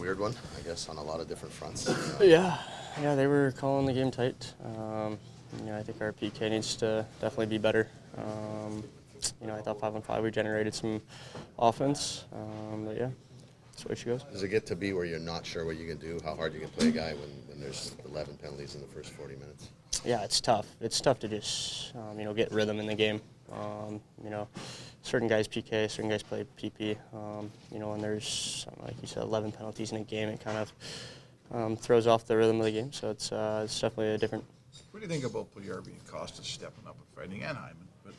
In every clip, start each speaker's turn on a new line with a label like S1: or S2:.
S1: weird one, I guess, on a lot of different fronts.
S2: Yeah, yeah, they were calling the game tight. Um, you know, I think our PK needs to definitely be better. Um, you know, I thought five on five we generated some offense, um, but yeah, that's the way she goes.
S1: Does it get to be where you're not sure what you can do, how hard you can play a guy when, when there's 11 penalties in the first 40 minutes?
S2: Yeah, it's tough. It's tough to just um, you know get rhythm in the game. Um, you know, certain guys PK, certain guys play PP. Um, you know, and there's like you said, 11 penalties in a game. It kind of um, throws off the rhythm of the game. So it's uh, it's definitely a different.
S3: What do you think about Puljujarvi and Kostin stepping up and fighting, and Hyman? But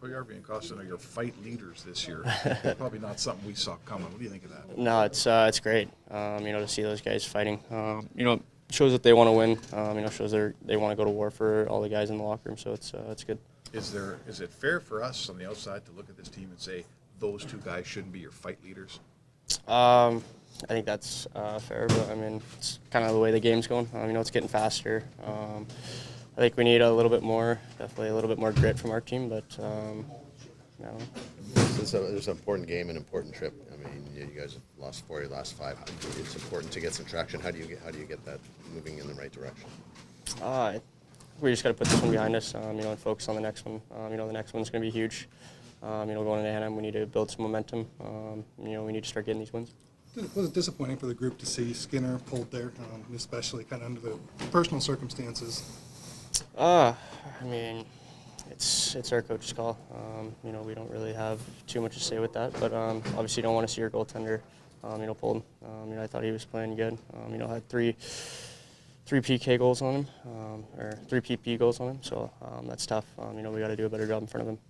S3: Puljujarvi and Kostin are your fight leaders this year. Probably not something we saw coming. What do you think of that?
S2: No, it's uh, it's great. Um, you know, to see those guys fighting. Um, you know, shows that they want to win. Um, you know, shows they they want to go to war for all the guys in the locker room. So it's uh, it's good.
S3: Is there is it fair for us on the outside to look at this team and say those two guys shouldn't be your fight leaders?
S2: Um, I think that's uh, fair, but I mean, it's kind of the way the game's going. Um, you know, it's getting faster. Um, I think we need a little bit more, definitely a little bit more grit from our team, but I don't know.
S1: It's, a, it's an important game, an important trip. I mean, you you guys have lost four of your last five. It's important to get some traction. How do you get how do you get that moving in the right direction?
S2: Uh, we just got to put this one behind us, um, you know, and focus on the next one. Um, you know, the next one's going to be huge. Um, you know, going into Anaheim, we need to build some momentum. Um, you know, we need to start getting these wins.
S4: Was it disappointing for the group to see Skinner pulled there, um, especially kind of under the personal circumstances?
S2: Uh, I mean, it's it's our coach's call. Um, you know, we don't really have too much to say with that, but um, obviously, you don't want to see your goaltender, um, you know, pulled. Um, you know, I thought he was playing good. Um, you know, had three three PK goals on him, um, or three PP goals on him. So that's tough. You know, we got to do a better job in front of him.